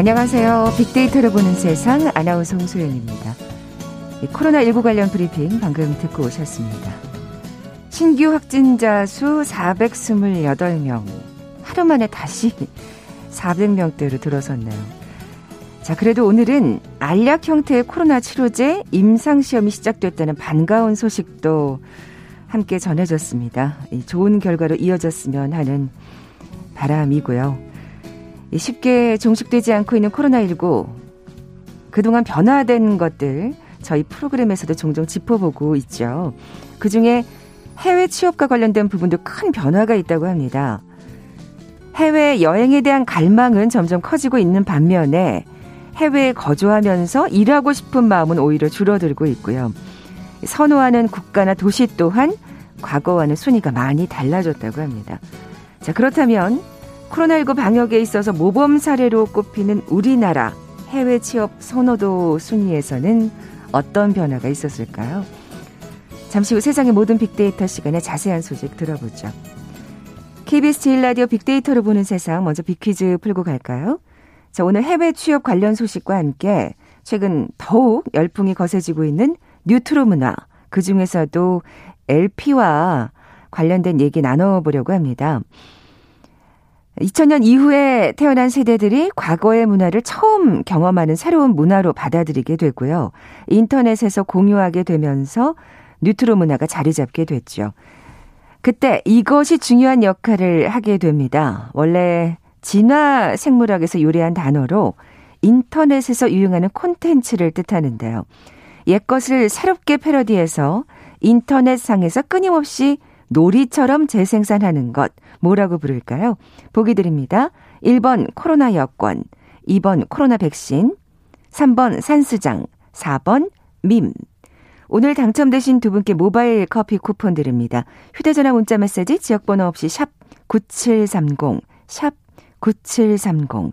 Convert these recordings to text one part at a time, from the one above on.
안녕하세요. 빅데이터를 보는 세상 아나운서 홍소연입니다. 코로나19 관련 브리핑 방금 듣고 오셨습니다. 신규 확진자 수 428명. 하루 만에 다시 400명대로 들어섰네요. 자, 그래도 오늘은 알약 형태의 코로나 치료제 임상시험이 시작됐다는 반가운 소식도 함께 전해졌습니다. 좋은 결과로 이어졌으면 하는 바람이고요. 쉽게 종식되지 않고 있는 코로나19 그동안 변화된 것들 저희 프로그램에서도 종종 짚어보고 있죠. 그중에 해외 취업과 관련된 부분도 큰 변화가 있다고 합니다. 해외 여행에 대한 갈망은 점점 커지고 있는 반면에 해외에 거주하면서 일하고 싶은 마음은 오히려 줄어들고 있고요. 선호하는 국가나 도시 또한 과거와는 순위가 많이 달라졌다고 합니다. 자, 그렇다면 코로나19 방역에 있어서 모범 사례로 꼽히는 우리나라 해외 취업 선호도 순위에서는 어떤 변화가 있었을까요? 잠시 후 세상의 모든 빅데이터 시간에 자세한 소식 들어보죠. KBS 제일라디오 빅데이터로 보는 세상 먼저 빅퀴즈 풀고 갈까요? 자, 오늘 해외 취업 관련 소식과 함께 최근 더욱 열풍이 거세지고 있는 뉴트로 문화, 그 중에서도 LP와 관련된 얘기 나눠보려고 합니다. 2000년 이후에 태어난 세대들이 과거의 문화를 처음 경험하는 새로운 문화로 받아들이게 되고요. 인터넷에서 공유하게 되면서 뉴트로 문화가 자리 잡게 됐죠. 그때 이것이 중요한 역할을 하게 됩니다. 원래 진화 생물학에서 유래한 단어로 인터넷에서 유행하는 콘텐츠를 뜻하는데요. 옛것을 새롭게 패러디해서 인터넷상에서 끊임없이 놀이처럼 재생산하는 것 뭐라고 부를까요? 보기 드립니다. 1번 코로나 여권, 2번 코로나 백신, 3번 산수장, 4번 밈. 오늘 당첨되신 두 분께 모바일 커피 쿠폰 드립니다. 휴대전화 문자 메시지 지역번호 없이 샵 9730, 샵 9730.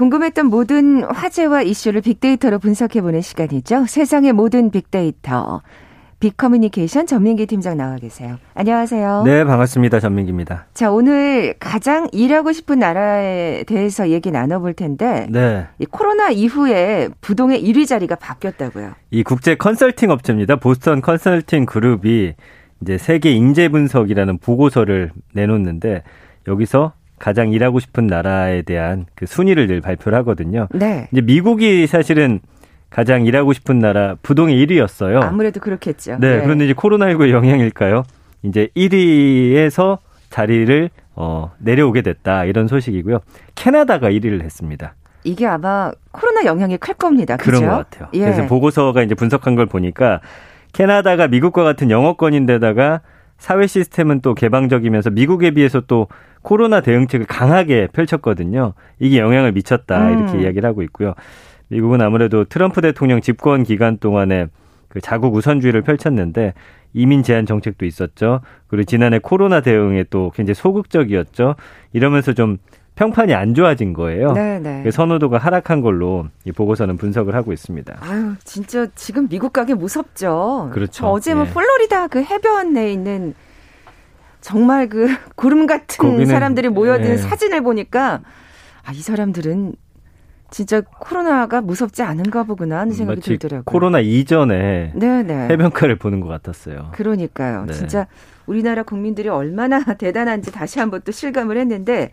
궁금했던 모든 화제와 이슈를 빅데이터로 분석해보는 시간이죠. 세상의 모든 빅데이터. 빅커뮤니케이션 전민기 팀장 나와 계세요. 안녕하세요. 네, 반갑습니다. 전민기입니다. 자, 오늘 가장 일하고 싶은 나라에 대해서 얘기 나눠볼 텐데, 네. 이 코로나 이후에 부동의 1위 자리가 바뀌었다고요. 이 국제 컨설팅 업체입니다. 보스턴 컨설팅 그룹이 이제 세계 인재 분석이라는 보고서를 내놓는데 여기서 가장 일하고 싶은 나라에 대한 그 순위를 늘 발표를 하거든요. 네. 이제 미국이 사실은 가장 일하고 싶은 나라 부동의 1위였어요. 아무래도 그렇겠죠. 네, 네. 그런데 이제 코로나19의 영향일까요? 이제 1위에서 자리를 어, 내려오게 됐다 이런 소식이고요. 캐나다가 1위를 했습니다. 이게 아마 코로나 영향이 클 겁니다. 그죠? 그런 것 같아요. 예. 그래서 보고서가 이제 분석한 걸 보니까 캐나다가 미국과 같은 영어권인데다가 사회 시스템은 또 개방적이면서 미국에 비해서 또 코로나 대응책을 강하게 펼쳤거든요. 이게 영향을 미쳤다 음. 이렇게 이야기를 하고 있고요. 미국은 아무래도 트럼프 대통령 집권 기간 동안에 그 자국 우선주의를 펼쳤는데 이민 제한 정책도 있었죠. 그리고 지난해 코로나 대응에 또 굉장히 소극적이었죠. 이러면서 좀 평판이 안 좋아진 거예요. 네네. 그 선호도가 하락한 걸로 이 보고서는 분석을 하고 있습니다. 아유, 진짜 지금 미국 가기 무섭죠. 그렇죠. 어제 뭐 예. 플로리다 그 해변에 있는 정말 그 구름 같은 사람들이 모여든 예. 사진을 보니까 아, 이 사람들은 진짜 코로나가 무섭지 않은가 보구나 하는 생각이 들더라고요. 코로나 이전에 네네. 해변가를 보는 것 같았어요. 그러니까요. 네. 진짜 우리나라 국민들이 얼마나 대단한지 다시 한번 또 실감을 했는데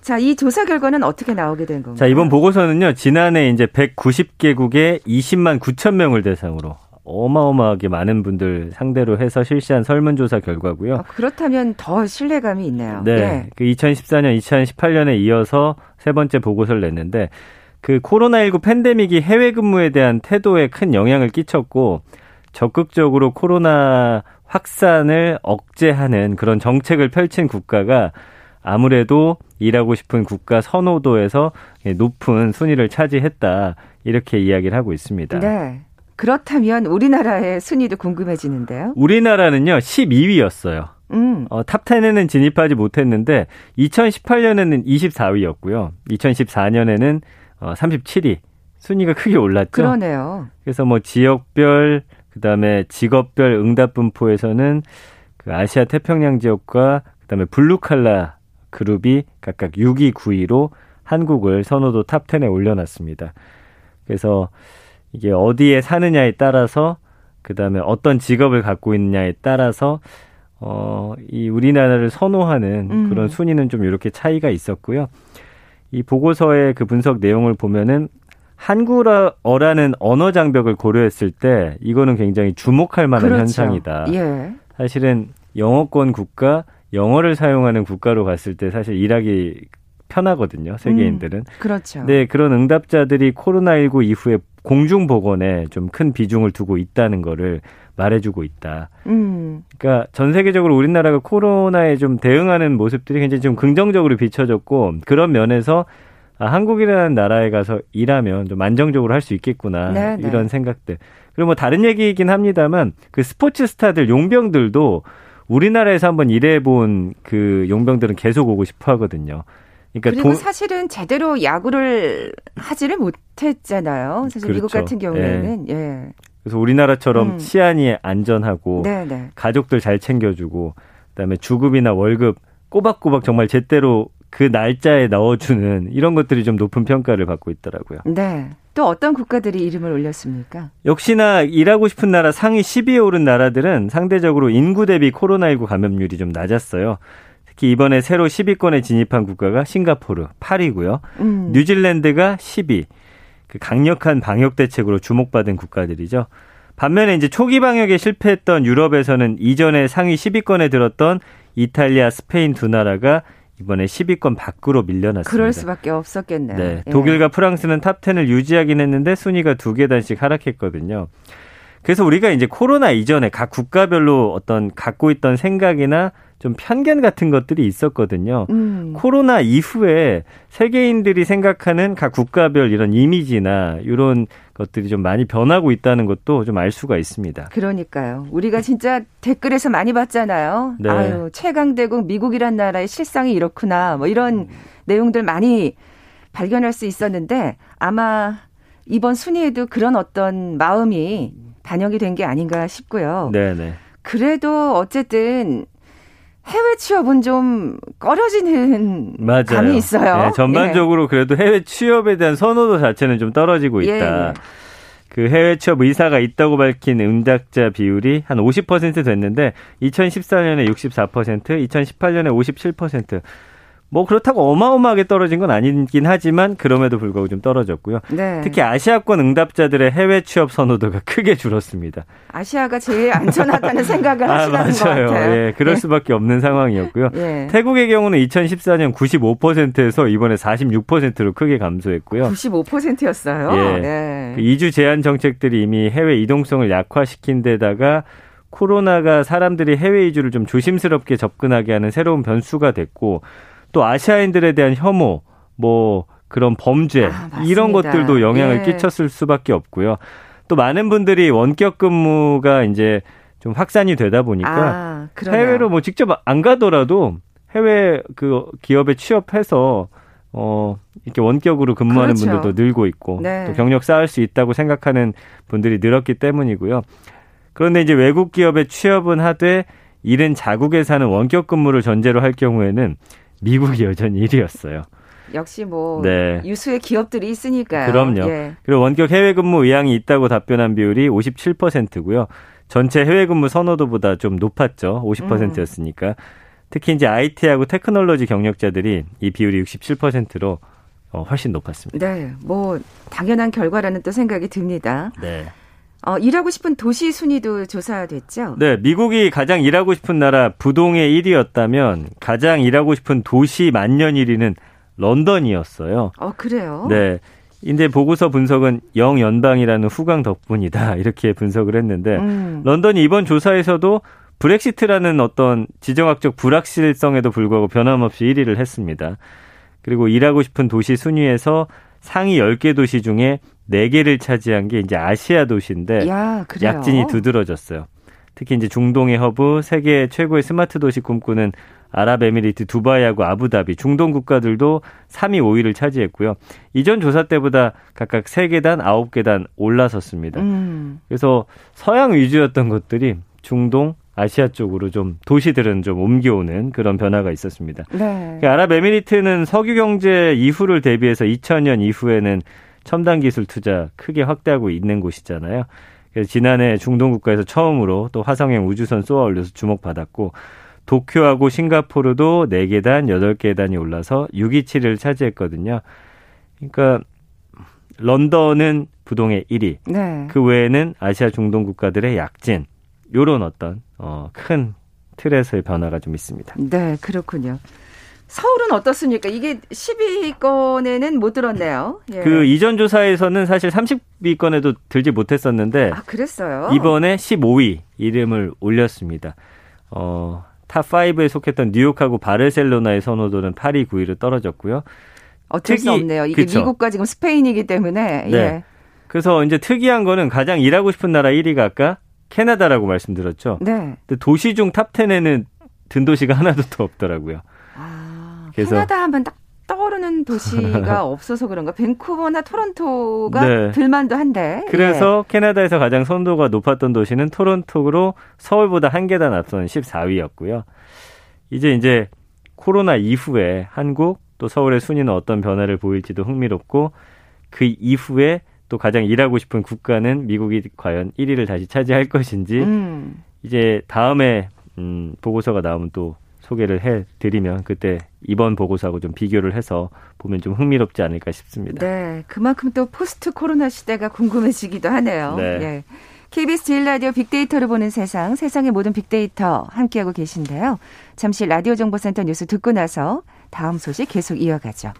자, 이 조사 결과는 어떻게 나오게 된 건가요? 자, 이번 보고서는요, 지난해 이제 190개국의 20만 9천 명을 대상으로 어마어마하게 많은 분들 상대로 해서 실시한 설문조사 결과고요. 아, 그렇다면 더 신뢰감이 있네요. 네. 네. 그 2014년, 2018년에 이어서 세 번째 보고서를 냈는데 그 코로나19 팬데믹이 해외 근무에 대한 태도에 큰 영향을 끼쳤고 적극적으로 코로나 확산을 억제하는 그런 정책을 펼친 국가가 아무래도 일하고 싶은 국가 선호도에서 높은 순위를 차지했다. 이렇게 이야기를 하고 있습니다. 네. 그렇다면 우리나라의 순위도 궁금해지는데요. 우리나라는요, 12위였어요. 음. 어, top 10에는 진입하지 못했는데 2018년에는 24위였고요. 2014년에는 어, 37위. 순위가 크게 올랐죠. 그러네요. 그래서 뭐 지역별 그다음에 직업별 응답 분포에서는 그 아시아 태평양 지역과 그다음에 블루칼라 그룹이 각각 6위, 9위로 한국을 선호도 top 10에 올려놨습니다. 그래서 이게 어디에 사느냐에 따라서 그다음에 어떤 직업을 갖고 있느냐에 따라서 어, 이 우리나라를 선호하는 음. 그런 순위는 좀 이렇게 차이가 있었고요. 이 보고서의 그 분석 내용을 보면은 한국어라는 언어 장벽을 고려했을 때 이거는 굉장히 주목할 만한 그렇죠. 현상이다. 예. 사실은 영어권 국가, 영어를 사용하는 국가로 갔을 때 사실 일하기 편하거든요. 세계인들은. 음, 그렇죠. 네, 그런 응답자들이 코로나19 이후에 공중 보건에 좀 큰 비중을 두고 있다는 거를 말해주고 있다. 음. 그러니까 전 세계적으로 우리나라가 코로나에 좀 대응하는 모습들이 굉장히 좀 긍정적으로 비춰졌고 그런 면에서 아, 한국이라는 나라에 가서 일하면 좀 안정적으로 할 수 있겠구나 네네. 네. 이런 생각들. 그리고 뭐 다른 얘기이긴 합니다만 그 스포츠 스타들 용병들도 우리나라에서 한번 일해본 그 용병들은 계속 오고 싶어 하거든요. 그러니까 그리고 도... 사실은 제대로 야구를 하지를 못했잖아요. 사실 그렇죠. 미국 같은 경우에는 예. 예. 그래서 우리나라처럼 음. 치안이 안전하고 네네. 네. 가족들 잘 챙겨주고 그다음에 주급이나 월급 꼬박꼬박 정말 제대로 그 날짜에 넣어주는 이런 것들이 좀 높은 평가를 받고 있더라고요. 네. 또 어떤 국가들이 이름을 올렸습니까? 역시나 일하고 싶은 나라 상위 10위에 오른 나라들은 상대적으로 인구 대비 코로나19 감염률이 좀 낮았어요. 특히 이번에 새로 10위권에 진입한 국가가 싱가포르 8위고요. 음. 뉴질랜드가 10위. 그 강력한 방역 대책으로 주목받은 국가들이죠. 반면에 이제 초기 방역에 실패했던 유럽에서는 이전에 상위 10위권에 들었던 이탈리아, 스페인 두 나라가 이번에 10위권 밖으로 밀려났습니다. 그럴 수밖에 없었겠네요. 네, 예. 독일과 프랑스는 top 10을 유지하긴 했는데 순위가 두 계단씩 하락했거든요. 그래서 우리가 이제 코로나 이전에 각 국가별로 어떤 갖고 있던 생각이나 좀 편견 같은 것들이 있었거든요. 음. 코로나 이후에 세계인들이 생각하는 각 국가별 이런 이미지나 이런 것들이 좀 많이 변하고 있다는 것도 좀 알 수가 있습니다. 그러니까요. 우리가 진짜 댓글에서 많이 봤잖아요. 네. 아유, 최강대국 미국이란 나라의 실상이 이렇구나. 뭐 이런 음. 내용들 많이 발견할 수 있었는데 아마 이번 순위에도 그런 어떤 마음이 반영이 된 게 아닌가 싶고요. 네네. 그래도 어쨌든 해외 취업은 좀 꺼려지는 맞아요. 감이 있어요. 네, 전반적으로 예. 그래도 해외 취업에 대한 선호도 자체는 좀 떨어지고 있다. 예. 예. 그 해외 취업 의사가 있다고 밝힌 응답자 비율이 한 50% 됐는데 2014년에 64%, 2018년에 57%. 뭐 그렇다고 어마어마하게 떨어진 건 아니긴 하지만 그럼에도 불구하고 좀 떨어졌고요. 네. 특히 아시아권 응답자들의 해외 취업 선호도가 크게 줄었습니다. 아시아가 제일 안전하다는 생각을 아, 하시는 것 같아요. 예, 그럴 네. 수밖에 없는 상황이었고요. 예. 태국의 경우는 2014년 95%에서 이번에 46%로 크게 감소했고요. 95%였어요. 예. 네. 그 이주 제한 정책들이 이미 해외 이동성을 약화시킨 데다가 코로나가 사람들이 해외 이주를 좀 조심스럽게 접근하게 하는 새로운 변수가 됐고 또 아시아인들에 대한 혐오, 뭐 그런 범죄 아, 이런 것들도 영향을 예. 끼쳤을 수밖에 없고요. 또 많은 분들이 원격 근무가 이제 좀 확산이 되다 보니까 아, 해외로 뭐 직접 안 가더라도 해외 그 기업에 취업해서 어 이렇게 원격으로 근무하는 그렇죠. 분들도 늘고 있고 네. 또 경력 쌓을 수 있다고 생각하는 분들이 늘었기 때문이고요. 그런데 이제 외국 기업에 취업은 하되 일은 자국에 사는 원격 근무를 전제로 할 경우에는 미국이 여전히 1위였어요. 역시 뭐 네. 유수의 기업들이 있으니까요. 그럼요. 예. 그리고 원격 해외 근무 의향이 있다고 답변한 비율이 57%고요. 전체 해외 근무 선호도보다 좀 높았죠. 50%였으니까. 음. 특히 이제 IT하고 테크놀로지 경력자들이 이 비율이 67%로 어, 훨씬 높았습니다. 네. 뭐 당연한 결과라는 또 생각이 듭니다. 네. 어, 일하고 싶은 도시 순위도 조사됐죠? 네, 미국이 가장 일하고 싶은 나라 부동의 1위였다면 가장 일하고 싶은 도시 만년 1위는 런던이었어요. 어, 그래요? 네. 이제 보고서 분석은 영 연방이라는 후광 덕분이다 이렇게 분석을 했는데 음. 런던이 이번 조사에서도 브렉시트라는 어떤 지정학적 불확실성에도 불구하고 변함없이 1위를 했습니다. 그리고 일하고 싶은 도시 순위에서 상위 10개 도시 중에 4개를 차지한 게 이제 아시아 도시인데 야, 약진이 두드러졌어요. 특히 이제 중동의 허브, 세계 최고의 스마트 도시 꿈꾸는 아랍에미리트 두바이하고 아부다비, 중동 국가들도 3위, 5위를 차지했고요. 이전 조사 때보다 각각 3계단, 9계단 올라섰습니다. 음. 그래서 서양 위주였던 것들이 중동, 아시아 쪽으로 좀 도시들은 좀 옮겨오는 그런 변화가 있었습니다. 네. 그 아랍에미리트는 석유 경제 이후를 대비해서 2000년 이후에는 첨단 기술 투자 크게 확대하고 있는 곳이잖아요. 그래서 지난해 중동 국가에서 처음으로 또 화성행 우주선 쏘아 올려서 주목받았고 도쿄하고 싱가포르도 4계단, 8계단이 올라서 6위 7위를 차지했거든요. 그러니까 런던은 부동의 1위. 네. 그 외에는 아시아 중동 국가들의 약진. 요런 어떤 어, 큰 틀에서의 변화가 좀 있습니다. 네, 그렇군요. 서울은 어떻습니까? 이게 10위권에는 못 들었네요. 예. 그 이전 조사에서는 사실 30위권에도 들지 못했었는데 아, 그랬어요. 이번에 15위 이름을 올렸습니다. 어, top 5에 속했던 뉴욕하고 바르셀로나의 선호도는 8위, 9위로 떨어졌고요. 어쩔 특이, 수 없네요. 이게 그쵸? 미국과 지금 스페인이기 때문에. 네. 예. 그래서 이제 특이한 거는 가장 일하고 싶은 나라 1위가 아까 캐나다라고 말씀드렸죠. 네. 근데 도시 중 top 10에는 든 도시가 하나도 더 없더라고요. 아, 그래서 캐나다 하면 딱 떠오르는 도시가 없어서 그런가? 밴쿠버나 토론토가 네. 들만도 한데. 그래서 예. 캐나다에서 가장 선도가 높았던 도시는 토론토로 서울보다 한 계단 앞선 14위였고요. 이제 이제 코로나 이후에 한국 또 서울의 순위는 어떤 변화를 보일지도 흥미롭고 그 이후에 또 가장 일하고 싶은 국가는 미국이 과연 1위를 다시 차지할 것인지 음. 이제 다음에 음 보고서가 나오면 또 소개를 해 드리면 그때 이번 보고서하고 좀 비교를 해서 보면 좀 흥미롭지 않을까 싶습니다. 네. 그만큼 또 post 코로나 시대가 궁금해지기도 하네요. 네. 예. KBS 제일 라디오 빅데이터를 보는 세상, 세상의 모든 빅데이터 함께하고 계신데요. 잠시 라디오 정보센터 뉴스 듣고 나서 다음 소식 계속 이어가죠.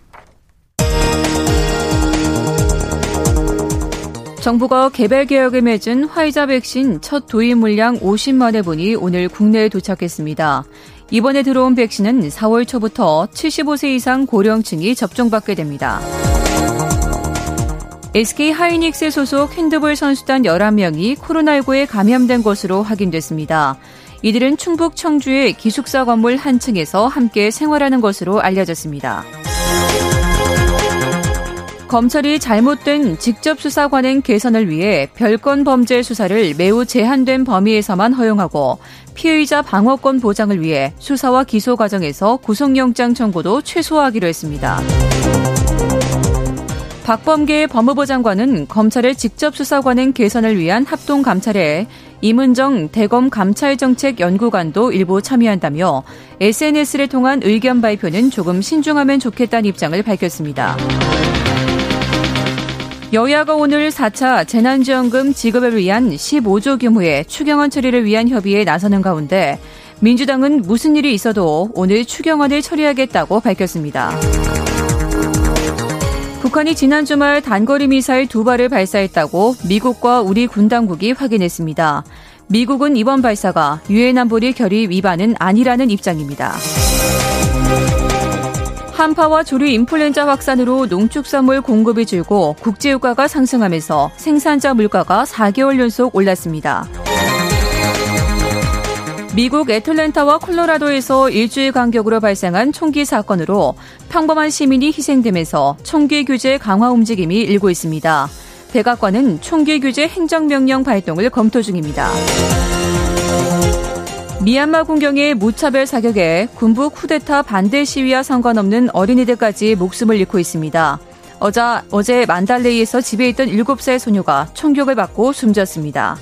정부가 개별 계약을 맺은 화이자 백신 첫 도입 물량 50만 회분이 오늘 국내에 도착했습니다. 이번에 들어온 백신은 4월 초부터 75세 이상 고령층이 접종받게 됩니다. SK 하이닉스 소속 핸드볼 선수단 11명이 코로나19에 감염된 것으로 확인됐습니다. 이들은 충북 청주의 기숙사 건물 한 층에서 함께 생활하는 것으로 알려졌습니다. 검찰이 잘못된 직접 수사 관행 개선을 위해 별건 범죄 수사를 매우 제한된 범위에서만 허용하고 피의자 방어권 보장을 위해 수사와 기소 과정에서 구속영장 청구도 최소화하기로 했습니다. 박범계 법무부 장관은 검찰의 직접 수사 관행 개선을 위한 합동 감찰에 이문정 대검 감찰정책연구관도 일부 참여한다며 SNS를 통한 의견 발표는 조금 신중하면 좋겠다는 입장을 밝혔습니다. 여야가 오늘 4차 재난지원금 지급을 위한 15조 규모의 추경안 처리를 위한 협의에 나서는 가운데 민주당은 무슨 일이 있어도 오늘 추경안을 처리하겠다고 밝혔습니다. 북한이 지난 주말 단거리 미사일 두 발을 발사했다고 미국과 우리 군 당국이 확인했습니다. 미국은 이번 발사가 유엔 안보리 결의 위반은 아니라는 입장입니다. 한파와 조류 인플루엔자 확산으로 농축산물 공급이 줄고 국제유가가 상승하면서 생산자 물가가 4개월 연속 올랐습니다. 미국 애틀랜타와 콜로라도에서 일주일 간격으로 발생한 총기 사건으로 평범한 시민이 희생되면서 총기 규제 강화 움직임이 일고 있습니다. 백악관은 총기 규제 행정명령 발동을 검토 중입니다. 미얀마 군경의 무차별 사격에 군부 쿠데타 반대 시위와 상관없는 어린이들까지 목숨을 잃고 있습니다. 어제, 어제 만달레이에서 집에 있던 7살 소녀가 총격을 받고 숨졌습니다.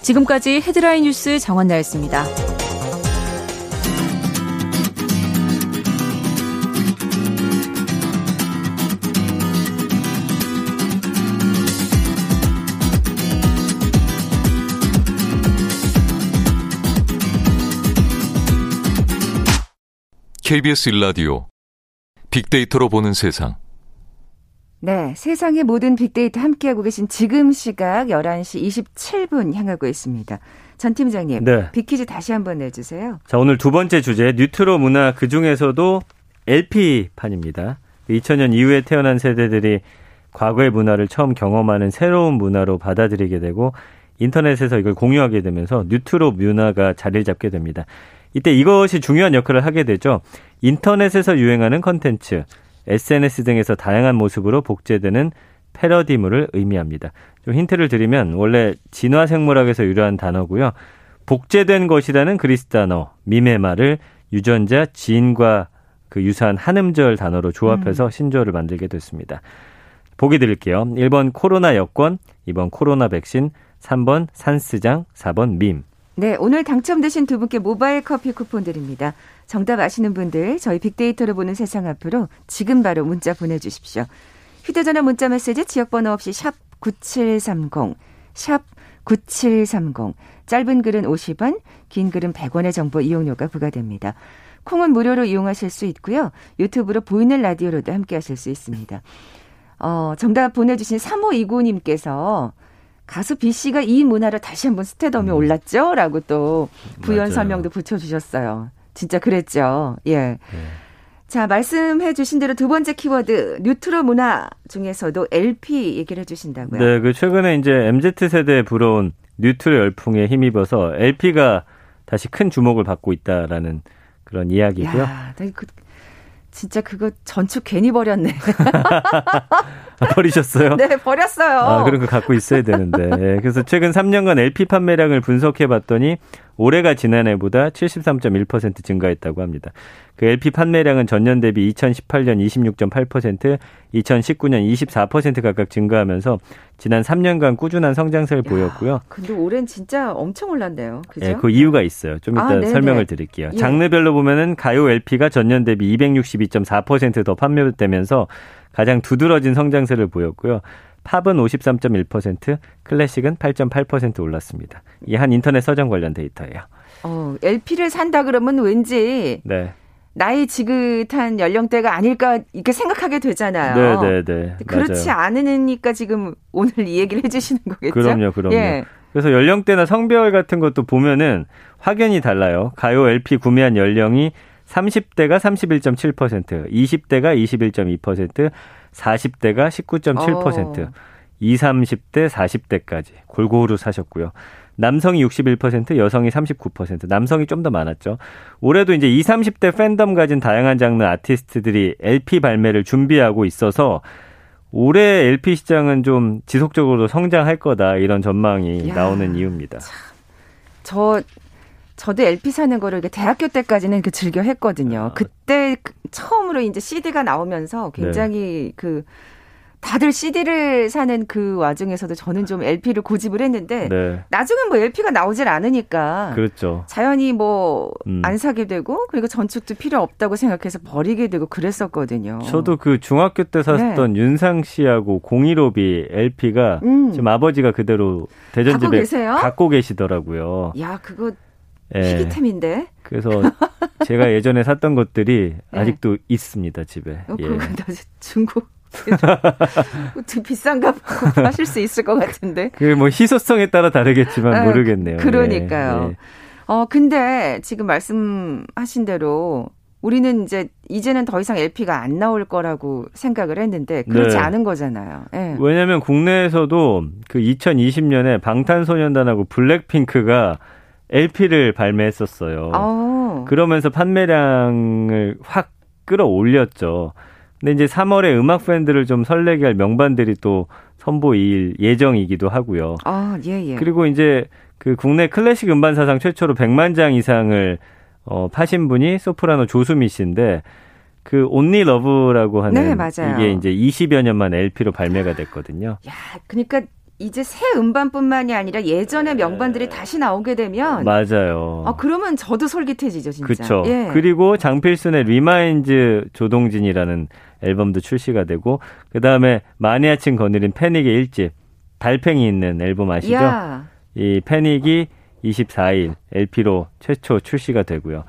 지금까지 헤드라인 뉴스 정원나였습니다. KBS 일라디오 빅데이터로 보는 세상. 네, 세상의 모든 빅데이터 함께하고 계신 지금 시각 11시 27분 향하고 있습니다. 전 팀장님, 네. 빅퀴즈 다시 한번 내주세요. 자, 오늘 두 번째 주제, 뉴트로 문화, 그 중에서도 LP판입니다. 2000년 이후에 태어난 세대들이 과거의 문화를 처음 경험하는 새로운 문화로 받아들이게 되고 인터넷에서 이걸 공유하게 되면서 뉴트로 문화가 자리를 잡게 됩니다. 이때 이것이 중요한 역할을 하게 되죠. 인터넷에서 유행하는 컨텐츠, SNS 등에서 다양한 모습으로 복제되는 패러디물을 의미합니다. 좀 힌트를 드리면 원래 진화 생물학에서 유래한 단어고요. 복제된 것이라는 그리스 단어 밈의 말을 유전자 지인과 그 유사한 한음절 단어로 조합해서 음. 신조어를 만들게 됐습니다. 보기 드릴게요. 1번 코로나 여권, 2번 코로나 백신, 3번 산스장, 4번 밈. 네, 오늘 당첨되신 두 분께 모바일 커피 쿠폰 드립니다. 정답 아시는 분들 저희 빅데이터를 보는 세상 앞으로 지금 바로 문자 보내주십시오. 휴대전화 문자 메시지 지역번호 없이 샵 9730, 샵 9730. 짧은 글은 50원, 긴 글은 100원의 정보 이용료가 부과됩니다. 콩은 무료로 이용하실 수 있고요. 유튜브로 보이는 라디오로도 함께 하실 수 있습니다. 어, 정답 보내주신 3529님께서 가수 B 씨가 이 문화를 다시 한번 스테덤에 음. 올랐죠? 라고 또 부연 맞아요. 설명도 붙여주셨어요. 진짜 그랬죠. 예. 네. 자, 말씀해 주신 대로 두 번째 키워드, 뉴트로 문화 중에서도 LP 얘기를 해 주신다고요. 네, 그 최근에 이제 MZ세대에 불어온 뉴트로 열풍에 힘입어서 LP가 다시 큰 주목을 받고 있다라는 그런 이야기고요. 야, 그, 진짜 그거 전축 괜히 버렸네. 아, 버리셨어요? 네, 버렸어요. 아, 그런 거 갖고 있어야 되는데. 예, 그래서 최근 3년간 LP 판매량을 분석해 봤더니 올해가 지난해보다 73.1% 증가했다고 합니다. 그 LP 판매량은 전년 대비 2018년 26.8%, 2019년 24% 각각 증가하면서 지난 3년간 꾸준한 성장세를 야, 보였고요. 근데 올해는 진짜 엄청 올랐네요. 그죠? 네, 그 이유가 있어요. 좀 이따 아, 설명을 드릴게요. 예. 장르별로 보면은 가요 LP가 전년 대비 262.4%더 판매되면서 가장 두드러진 성장세를 보였고요. 팝은 53.1%, 클래식은 8.8% 올랐습니다. 이게 한 인터넷 서점 관련 데이터예요. 어, LP를 산다 그러면 왠지 네. 나이 지긋한 연령대가 아닐까 이렇게 생각하게 되잖아요. 네, 네, 네. 그렇지 않으니까 지금 오늘 이 얘기를 해주시는 거겠죠? 그럼요, 그럼요. 예. 그래서 연령대나 성별 같은 것도 보면은 확연히 달라요. 가요 LP 구매한 연령이 30대가 31.7%, 20대가 21.2%, 40대가 19.7%, 어. 20, 30대, 40대까지 골고루 사셨고요. 남성이 61%, 여성이 39%, 남성이 좀 더 많았죠. 올해도 이제 20, 30대 팬덤 가진 다양한 장르 아티스트들이 LP 발매를 준비하고 있어서 올해 LP 시장은 좀 지속적으로 성장할 거다 이런 전망이 야, 나오는 이유입니다. 참, 저 저도 LP 사는 거를 대학교 때까지는 그 즐겨 했거든요. 아. 그때 그 처음으로 이제 CD가 나오면서 굉장히 네. 그 다들 CD를 사는 그 와중에서도 저는 좀 LP를 고집을 했는데 네. 나중엔 뭐 LP가 나오질 않으니까 그렇죠. 자연히 뭐안 음. 사게 되고 그리고 전축도 필요 없다고 생각해서 버리게 되고 그랬었거든요. 저도 그 중학교 때 샀던 네. 윤상 씨하고 015비 LP가 음. 지금 아버지가 그대로 대전 집에 갖고 계시더라고요. 야, 그거 예. 희귀템인데. 그래서 제가 예전에 샀던 것들이 네. 아직도 있습니다 집에. 어, 예. 그거 중국 좀 비싼가 하실 수 있을 것 같은데. 그 뭐 희소성에 따라 다르겠지만 아, 모르겠네요. 그러니까요. 예. 어 근데 지금 말씀하신 대로 우리는 이제 이제는 더 이상 LP가 안 나올 거라고 생각을 했는데 그렇지 네. 않은 거잖아요. 네. 왜냐하면 국내에서도 그 2020년에 방탄소년단하고 블랙핑크가 LP를 발매했었어요. 오. 어. 그러면서 판매량을 확 끌어올렸죠. 근데 이제 3월에 음악 팬들을 좀 설레게 할 명반들이 또 선보일 예정이기도 하고요. 아, 예, 예. 그리고 이제 그 국내 클래식 음반 사상 최초로 100만 장 이상을 어, 파신 분이 소프라노 조수미 씨인데 그 온리 러브라고 하는 네, 맞아요. 이게 이제 20여 년만 LP로 발매가 됐거든요. 야, 그러니까 이제 새 음반뿐만이 아니라 예전의 네. 명반들이 다시 나오게 되면 맞아요. 아 그러면 저도 솔깃해지죠, 진짜. 그렇죠. 예. 그리고 장필순의 Reminds 조동진이라는 앨범도 출시가 되고 그 다음에 마니아층 거느린 패닉의 일집 달팽이 있는 앨범 아시죠? 야. 이 패닉이 24일 LP로 최초 출시가 되고요.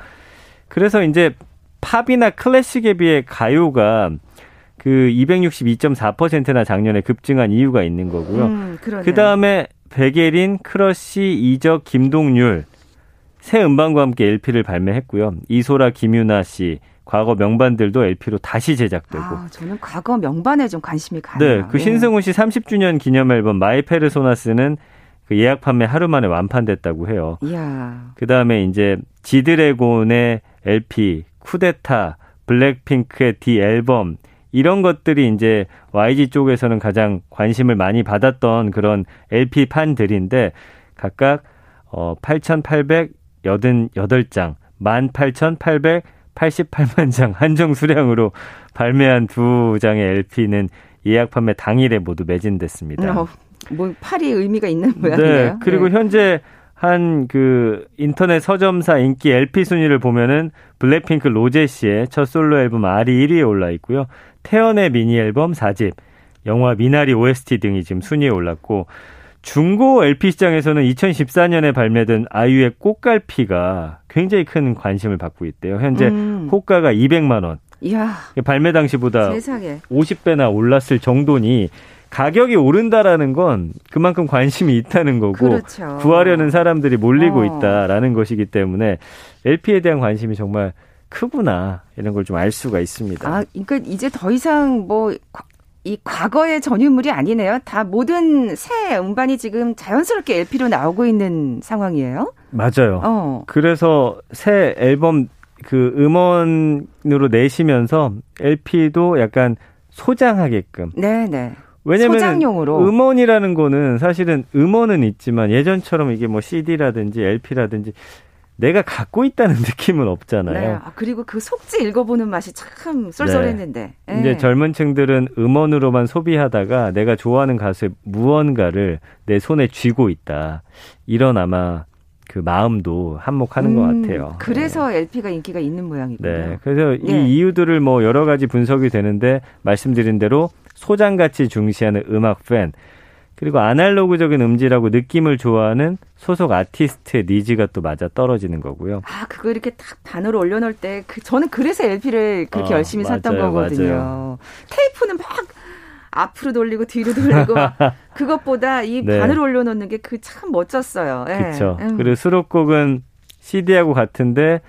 그래서 이제 팝이나 클래식에 비해 가요가 그 262.4%나 작년에 급증한 이유가 있는 거고요. 음, 그 다음에 백예린, 크러쉬, 이적, 김동률 새 음반과 함께 LP를 발매했고요. 이소라, 김윤아 씨, 과거 명반들도 LP로 다시 제작되고. 아, 저는 과거 명반에 좀 관심이 가네요. 네, 그 예. 신승훈 씨 30주년 기념 앨범 My Personas는 그 예약 판매 하루 만에 완판됐다고 해요. 이야. 그 다음에 이제 지드래곤의 LP, 쿠데타, 블랙핑크의 The Album 이런 것들이 이제 YG 쪽에서는 가장 관심을 많이 받았던 그런 LP 판들인데 각각 어 8,888장, 18,888만 장 한정 수량으로 발매한 두 장의 LP는 예약 판매 당일에 모두 매진됐습니다. 어, 뭐 팔이 의미가 있는 모양이네요. 네. 그리고 네. 현재 한 그 인터넷 서점사 인기 LP 순위를 보면은 블랙핑크 로제 씨의 첫 솔로 앨범 알이 1위에 올라 있고요. 태연의 미니 앨범 4집, 영화 미나리 OST 등이 지금 순위에 올랐고 중고 LP 시장에서는 2014년에 발매된 아이유의 꽃갈피가 굉장히 큰 관심을 받고 있대요. 현재 음. 호가가 200만 원. 이야. 발매 당시보다 세상에. 50배나 올랐을 정도니 가격이 오른다라는 건 그만큼 관심이 있다는 거고 그렇죠. 구하려는 사람들이 몰리고 어. 있다라는 것이기 때문에 LP에 대한 관심이 정말 크구나 이런 걸 좀 알 수가 있습니다. 아, 그러니까 이제 더 이상 뭐 이 과거의 전유물이 아니네요. 다 모든 새 음반이 지금 자연스럽게 LP로 나오고 있는 상황이에요. 맞아요. 어. 그래서 새 앨범 그 음원으로 내시면서 LP도 약간 소장하게끔. 네네. 네. 왜냐면 소장용으로. 음원이라는 거는 사실은 음원은 있지만 예전처럼 이게 뭐 CD라든지 LP라든지 내가 갖고 있다는 느낌은 없잖아요. 네. 아, 그리고 그 속지 읽어보는 맛이 참 쏠쏠했는데. 네. 이제 젊은 층들은 음원으로만 소비하다가 내가 좋아하는 가수의 무언가를 내 손에 쥐고 있다. 이런 아마 그 마음도 한몫하는 음, 것 같아요. 그래서 네. LP가 인기가 있는 모양이군요. 네. 그래서 이 네. 이유들을 뭐 여러 가지 분석이 되는데 말씀드린 대로 소장같이 중시하는 음악 팬 그리고 아날로그적인 음질하고 느낌을 좋아하는 소속 아티스트의 니즈가 또 맞아 떨어지는 거고요. 아, 그거 이렇게 딱 반으로 올려놓을 때, 그, 저는 그래서 LP를 그렇게 어, 열심히 맞아요, 샀던 거거든요. 맞아요. 테이프는 막 앞으로 돌리고 뒤로 돌리고 그것보다 이 네. 반을 올려놓는 게 그 참 멋졌어요. 그렇죠. 음. 그리고 수록곡은 CD하고 같은데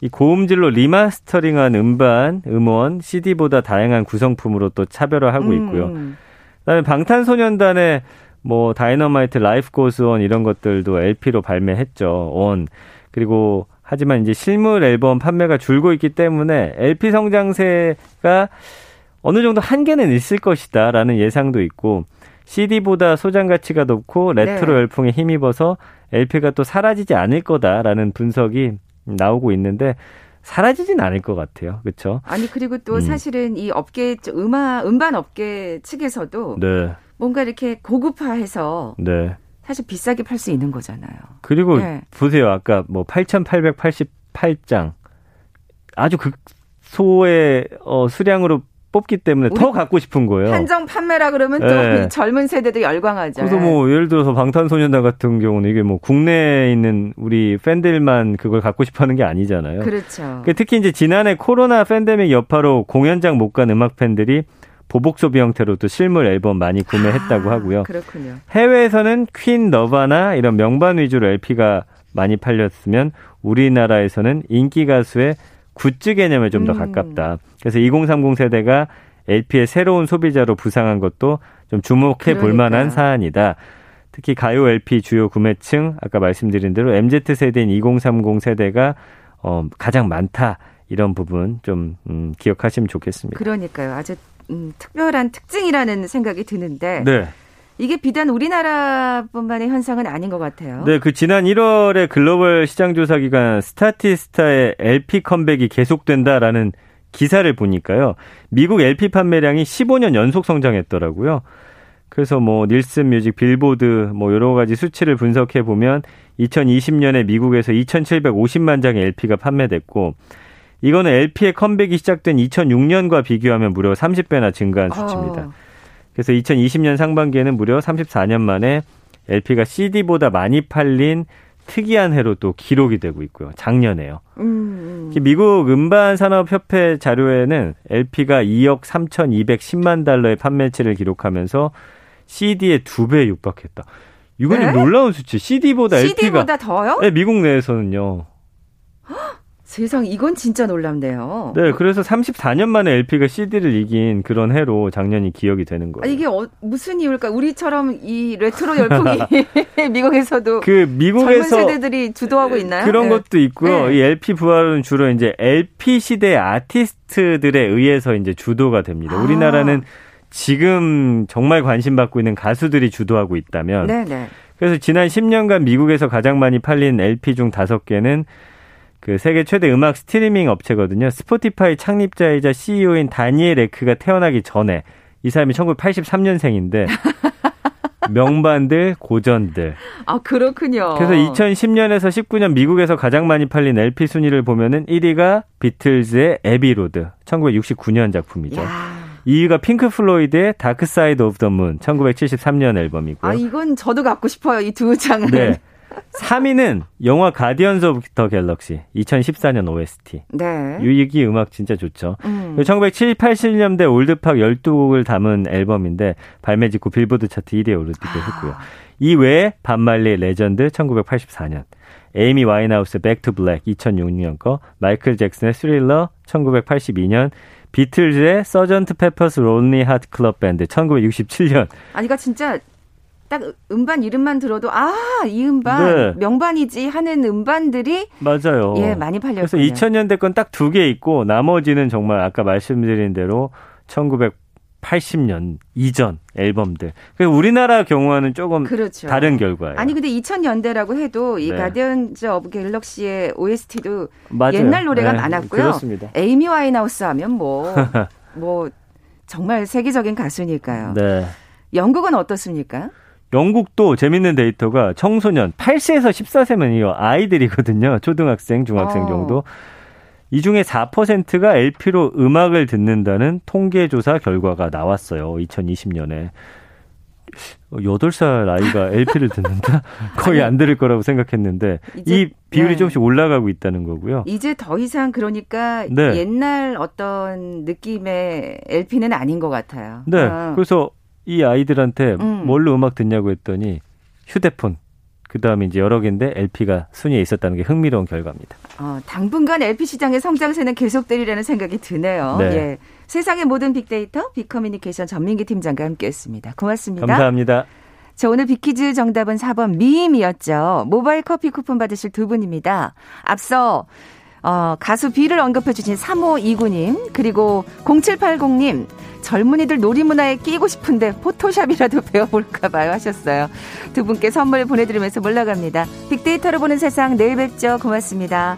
이 고음질로 리마스터링한 음반, 음원, CD보다 다양한 구성품으로 또 차별화하고 있고요. 음. 그다음에 방탄소년단의 뭐 Dynamite, Life Goes On 이런 것들도 LP로 발매했죠. 온 그리고 하지만 이제 실물 앨범 판매가 줄고 있기 때문에 LP 성장세가 어느 정도 한계는 있을 것이다라는 예상도 있고 CD보다 소장 가치가 높고 레트로 네. 열풍에 힘입어서 LP가 또 사라지지 않을 거다라는 분석이 나오고 있는데 사라지진 않을 것 같아요. 그렇죠? 아니 그리고 또 음. 사실은 이 업계 음악 음반 업계 측에서도 네. 뭔가 이렇게 고급화해서 네. 사실 비싸게 팔 수 있는 거잖아요. 그리고 네. 보세요. 아까 뭐 8,888장 아주 극소의 어, 수량으로 뽑기 때문에 더 갖고 싶은 거예요. 한정 판매라 그러면 또 네. 젊은 세대들 열광하죠. 그래서 뭐 예를 들어서 방탄소년단 같은 경우는 이게 뭐 국내에 있는 우리 팬들만 그걸 갖고 싶어 하는 게 아니잖아요. 그렇죠. 그 특히 이제 지난해 코로나 팬데믹 여파로 공연장 못 간 음악 팬들이 보복 소비 형태로 또 실물 앨범 많이 구매했다고 아, 하고요. 그렇군요. 해외에서는 퀸, 너바나 이런 명반 위주로 LP가 많이 팔렸으면 우리나라에서는 인기 가수의 굿즈 개념에 좀더 음. 가깝다. 그래서 2030 세대가 LP의 새로운 소비자로 부상한 것도 좀 주목해 볼 만한 사안이다. 특히 가요 LP 주요 구매층 아까 말씀드린 대로 MZ 세대인 2030 세대가 어 가장 많다. 이런 부분 좀 음, 기억하시면 좋겠습니다. 그러니까요. 아주 음, 특별한 특징이라는 생각이 드는데 네. 이게 비단 우리나라뿐만의 현상은 아닌 것 같아요. 네, 그 지난 1월에 글로벌 시장 조사 기관 스타티스타의 LP 컴백이 계속된다라는 기사를 보니까요. 미국 LP 판매량이 15년 연속 성장했더라고요. 그래서 뭐 닐슨 뮤직 빌보드 뭐 여러 가지 수치를 분석해 보면 2020년에 미국에서 2,750만 장의 LP가 판매됐고 이거는 LP의 컴백이 시작된 2006년과 비교하면 무려 30배나 증가한 수치입니다. 어. 그래서 2020년 상반기에는 무려 34년 만에 LP가 CD보다 많이 팔린 특이한 해로 또 기록이 되고 있고요. 작년에요. 음, 미국 음반 산업 협회 자료에는 LP가 2억 3,210만 달러의 판매치를 기록하면서 CD의 두배 육박했다. 이거는 네? 놀라운 수치. CD보다 LP가 CD보다 더요? 네, 미국 내에서는요. 세상 이건 진짜 놀랍네요. 네, 그래서 34년 만에 LP가 CD를 이긴 그런 해로 작년이 기억이 되는 거예요. 아, 이게 어, 무슨 이유일까? 우리처럼 이 레트로 열풍이 미국에서도 그 미국에서 젊은 세대들이 주도하고 있나요? 그런 네. 것도 있고요. 네. 이 LP 부활은 주로 이제 LP 시대 아티스트들에 의해서 이제 주도가 됩니다. 아. 우리나라는 지금 정말 관심 받고 있는 가수들이 주도하고 있다면 네, 네. 그래서 지난 10년간 미국에서 가장 많이 팔린 LP 중 5개는 그 세계 최대 음악 스트리밍 업체거든요. 스포티파이 창립자이자 CEO인 다니엘 에크가 태어나기 전에 이 사람이 1983년생인데 명반들, 고전들. 아, 그렇군요. 그래서 2010년에서 19년 미국에서 가장 많이 팔린 LP 순위를 보면은 1위가 비틀즈의 Abbey Road, 1969년 작품이죠. 야. 2위가 핑크 플로이드의 Dark Side of the Moon, 1973년 앨범이고요. 아, 이건 저도 갖고 싶어요. 이 두 장은. 네. 3위는 영화 Guardians of the Galaxy 2014년 OST. 네. 여기 음악 진짜 좋죠. 음. 1970, 80년대 올드팝 12곡을 담은 앨범인데 발매 직후 빌보드 차트 1위에 오르기도 아. 했고요. 이 외에 반말리 레전드 1984년, 에이미 와인하우스 Back to Black 2006년 거, 마이클 잭슨의 스릴러 1982년, 비틀즈의 Sergeant Pepper's Lonely Hearts Club Band 1967년. 아니, 그러니까 진짜 딱 음반 이름만 들어도 아, 이 음반 네. 명반이지 하는 음반들이 맞아요. 예, 많이 팔렸군요. 그래서 2000년대 건 딱 두 개 있고 나머지는 정말 아까 말씀드린 대로 1980년 이전 앨범들. 그래서 우리나라 경우와는 조금 그렇죠. 다른 결과예요. 아니 근데 2000년대라고 해도 이 네. Guardians of Galaxy의 OST도 맞아요. 옛날 노래가 네, 많았고요. 그렇습니다. 에이미 와인하우스 하면 뭐 뭐 정말 세계적인 가수니까요. 네. 영국은 어떻습니까? 영국도 재밌는 데이터가 청소년 8세에서 14세면 이요 아이들이거든요. 초등학생, 중학생 어. 정도. 이 중에 4%가 LP로 음악을 듣는다는 통계조사 결과가 나왔어요. 2020년에. 8살 아이가 LP를 듣는다? 거의 안 들을 거라고 생각했는데 이제- 이 비율이 네. 조금씩 올라가고 있다는 거고요. 이제 더 이상 그러니까 네. 옛날 어떤 느낌의 LP는 아닌 것 같아요. 네. 어. 그래서 이 아이들한테 음. 뭘로 음악 듣냐고 했더니 휴대폰. 그 다음에 이제 여러 개인데 LP가 순위에 있었다는 게 흥미로운 결과입니다. 어, 당분간 LP 시장의 성장세는 계속되리라는 생각이 드네요. 네. 예. 세상의 모든 빅데이터 빅커뮤니케이션 전민기 팀장과 함께했습니다. 고맙습니다. 감사합니다. 자, 오늘 빅퀴즈 정답은 4번 미임이었죠. 모바일 커피 쿠폰 받으실 두 분입니다. 앞서 어, 가수 비를 언급해 주신 3529님 그리고 0780님 젊은이들 놀이문화에 끼고 싶은데 포토샵이라도 배워볼까 봐요 하셨어요. 두 분께 선물 보내드리면서 물러갑니다. 빅데이터로 보는 세상 내일 뵙죠. 고맙습니다.